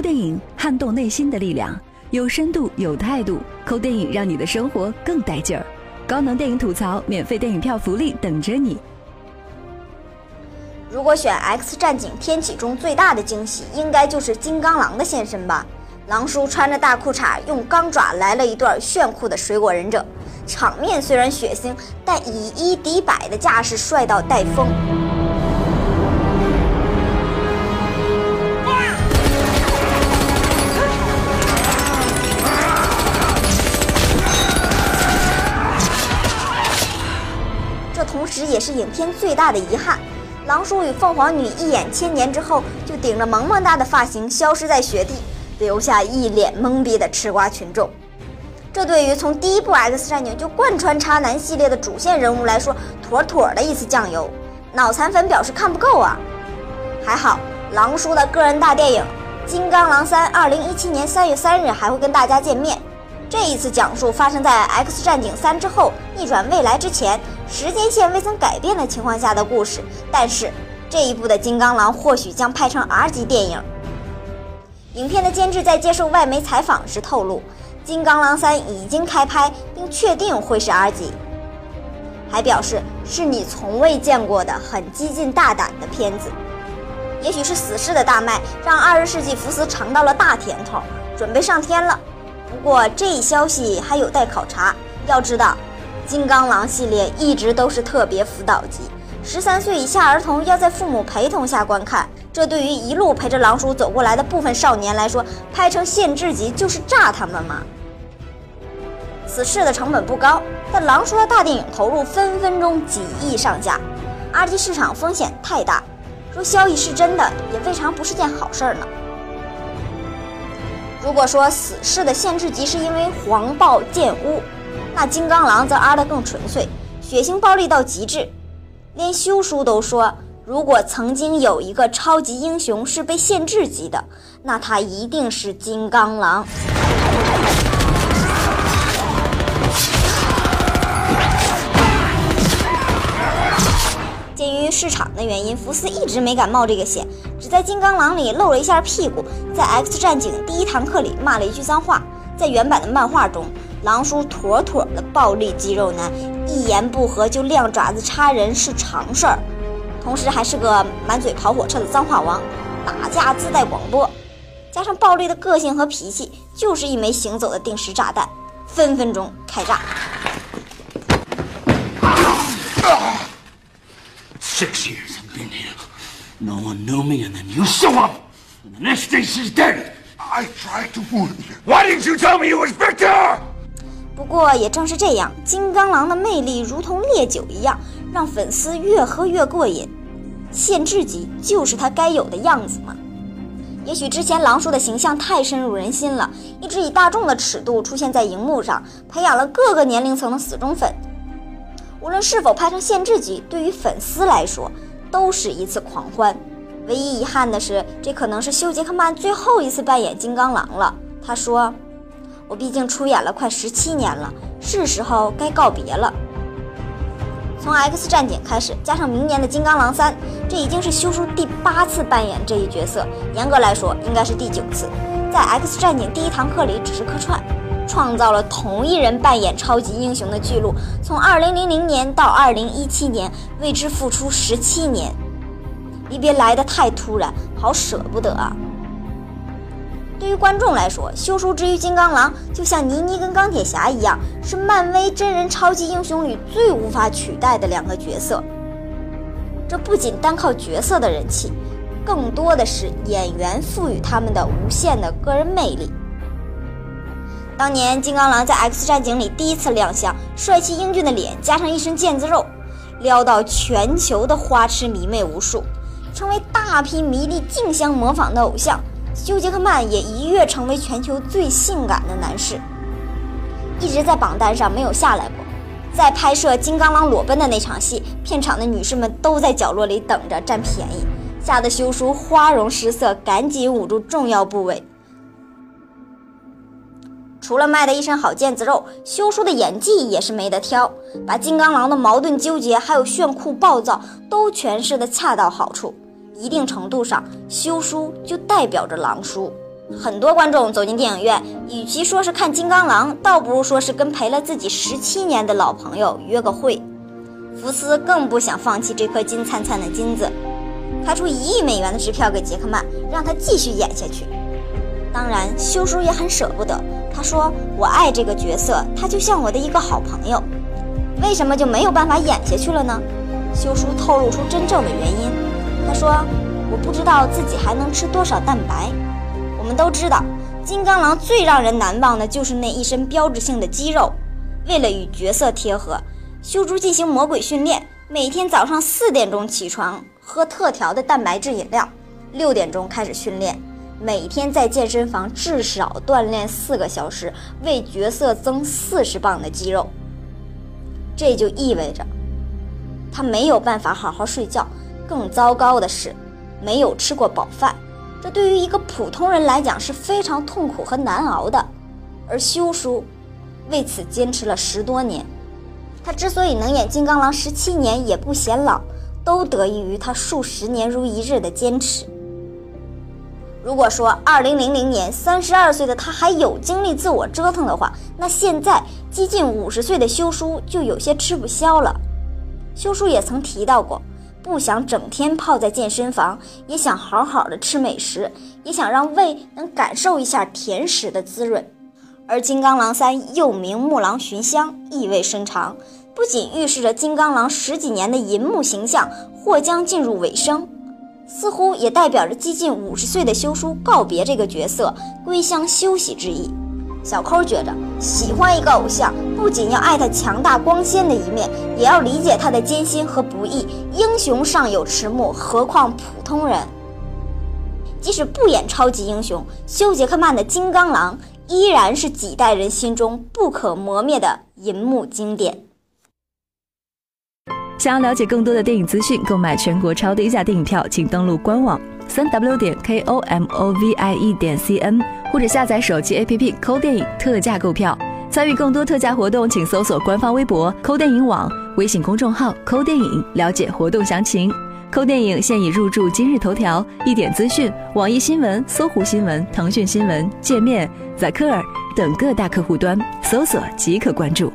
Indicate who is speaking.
Speaker 1: 抠电影撼动内心的力量，有深度有态度，抠电影让你的生活更带劲儿。高能电影吐槽，免费电影票福利等着你。
Speaker 2: 如果选《X 战警：天启》中最大的惊喜，应该就是金刚狼的现身吧。狼叔穿着大裤衩，用钢爪来了一段炫酷的水果忍者，场面虽然血腥，但以一敌百的架势帅到带风。时也是影片最大的遗憾。狼叔与凤凰女一眼千年之后，就顶着萌萌哒的发型消失在雪地。留下一脸懵逼的吃瓜群众，这对于从第一部《X 战警》就贯穿渣男系列的主线人物来说，妥妥的一次酱油。脑残粉表示看不够啊！还好，狼叔的个人大电影《金刚狼三》二零一七年三月三日还会跟大家见面。这一次讲述发生在《X 战警三》之后，逆转未来之前，时间线未曾改变的情况下的故事。但是这一部的金刚狼或许将拍成 R 级电影。影片的监制在接受外媒采访时透露，《金刚狼三》已经开拍，并确定会是 R 级，还表示是你从未见过的很激进大胆的片子。也许是死侍的大卖让二十世纪福斯尝到了大甜头，准备上天了。不过这一消息还有待考察。要知道，金刚狼系列一直都是特别辅导级，十三岁以下儿童要在父母陪同下观看。这对于一路陪着狼叔走过来的部分少年来说，拍成限制级就是炸他们吗？此事的成本不高，但狼叔的大电影投入分分钟几亿上下二级市场风险太大。说消息是真的，也未尝不是件好事儿呢。如果说死侍的限制级是因为黄暴贱污，那金刚狼则 R 的更纯粹，血腥暴力到极致，连修书都说。如果曾经有一个超级英雄是被限制级的，那他一定是金刚狼。鉴于市场的原因，福斯一直没敢冒这个险，只在金刚狼里露了一下屁股，在 X 战警第一堂课里骂了一句脏话。在原版的漫画中，狼叔妥妥的暴力肌肉男，一言不合就亮爪子插人是常事儿。同时还是个满嘴跑火车的脏话王，打架自带广播，加上暴力的个性和脾气，就是一枚行走的定时炸弹，分分钟开炸。
Speaker 3: Six years I've been here. No one knew me, and then you show up, and the next day she's dead. I tried to warn you. Why didn't you tell me it was Victor?
Speaker 2: 不过也正是这样，金刚狼的魅力如同烈酒一样。让粉丝越喝越过瘾，限制级就是他该有的样子嘛。也许之前狼叔的形象太深入人心了，一直以大众的尺度出现在荧幕上，培养了各个年龄层的死忠粉。无论是否拍成限制级，对于粉丝来说都是一次狂欢。唯一遗憾的是，这可能是休·杰克曼最后一次扮演金刚狼了。他说：“我毕竟出演了快十七年了，是时候该告别了。”从 X 战警开始，加上明年的金刚狼三，这已经是修叔第八次扮演这一角色。严格来说，应该是第九次。在 X 战警第一堂课里只是客串，创造了同一人扮演超级英雄的记录。从2000年到2017年，为之付出十七年，离别来得太突然，好舍不得啊。对于观众来说，修书之于金刚狼就像倪妮跟钢铁侠一样，是漫威真人超级英雄里最无法取代的两个角色。这不仅单靠角色的人气，更多的是演员赋予他们的无限的个人魅力。当年金刚狼在 X 战警里第一次亮相，帅气英俊的脸加上一身腱子肉，撩到全球的花痴迷妹无数，成为大批迷弟竞相模仿的偶像。休·杰克曼也一跃成为全球最性感的男士，一直在榜单上没有下来过。在拍摄《金刚狼裸奔》的那场戏，片场的女士们都在角落里等着占便宜，吓得休叔花容失色，赶紧捂住重要部位。除了卖的一身好腱子肉，休叔的演技也是没得挑，把金刚狼的矛盾纠结还有炫酷暴躁都诠释的恰到好处。一定程度上，修书就代表着狼叔。很多观众走进电影院，与其说是看金刚狼，倒不如说是跟陪了自己十七年的老朋友约个会。福斯更不想放弃这颗金灿灿的金子，开出一亿美元的支票给杰克曼，让他继续演下去。当然，修叔也很舍不得。他说：“我爱这个角色，他就像我的一个好朋友。为什么就没有办法演下去了呢？”修叔透露出真正的原因。他说：“我不知道自己还能吃多少蛋白。”我们都知道，金刚狼最让人难忘的就是那一身标志性的肌肉。为了与角色贴合，修竹进行魔鬼训练，每天早上四点钟起床，喝特调的蛋白质饮料，六点钟开始训练。每天在健身房至少锻炼四个小时，为角色增四十磅的肌肉。这就意味着他没有办法好好睡觉。更糟糕的是，没有吃过饱饭。这对于一个普通人来讲是非常痛苦和难熬的。而修叔为此坚持了十多年。他之所以能演金刚狼十七年也不显老，都得益于他数十年如一日的坚持。如果说二零零零年三十二岁的他还有精力自我折腾的话，那现在接近五十岁的修叔就有些吃不消了。修叔也曾提到过，不想整天泡在健身房，也想好好的吃美食，也想让胃能感受一下甜食的滋润。而《金刚狼三》又名《木狼寻香》，意味深长，不仅预示着金刚狼十几年的银幕形象或将进入尾声。似乎也代表着接近五十岁的修叔告别这个角色，归乡休息之意。小抠觉着，喜欢一个偶像，不仅要爱他强大光鲜的一面，也要理解他的艰辛和不易。英雄尚有迟暮，何况普通人？即使不演超级英雄，休·杰克曼的《金刚狼》依然是几代人心中不可磨灭的银幕经典。
Speaker 1: 想要了解更多的电影资讯，购买全国超低价电影票，请登录官网三 w 点 k o m o v i e 点 c n，或者下载手机 APP 抠电影特价购票。参与更多特价活动，请搜索官方微博“抠电影网”微信公众号“抠电影”，了解活动详情。抠电影现已入驻今日头条、一点资讯、网易新闻、搜狐新闻、腾讯新闻、界面、在科尔等各大客户端，搜索即可关注。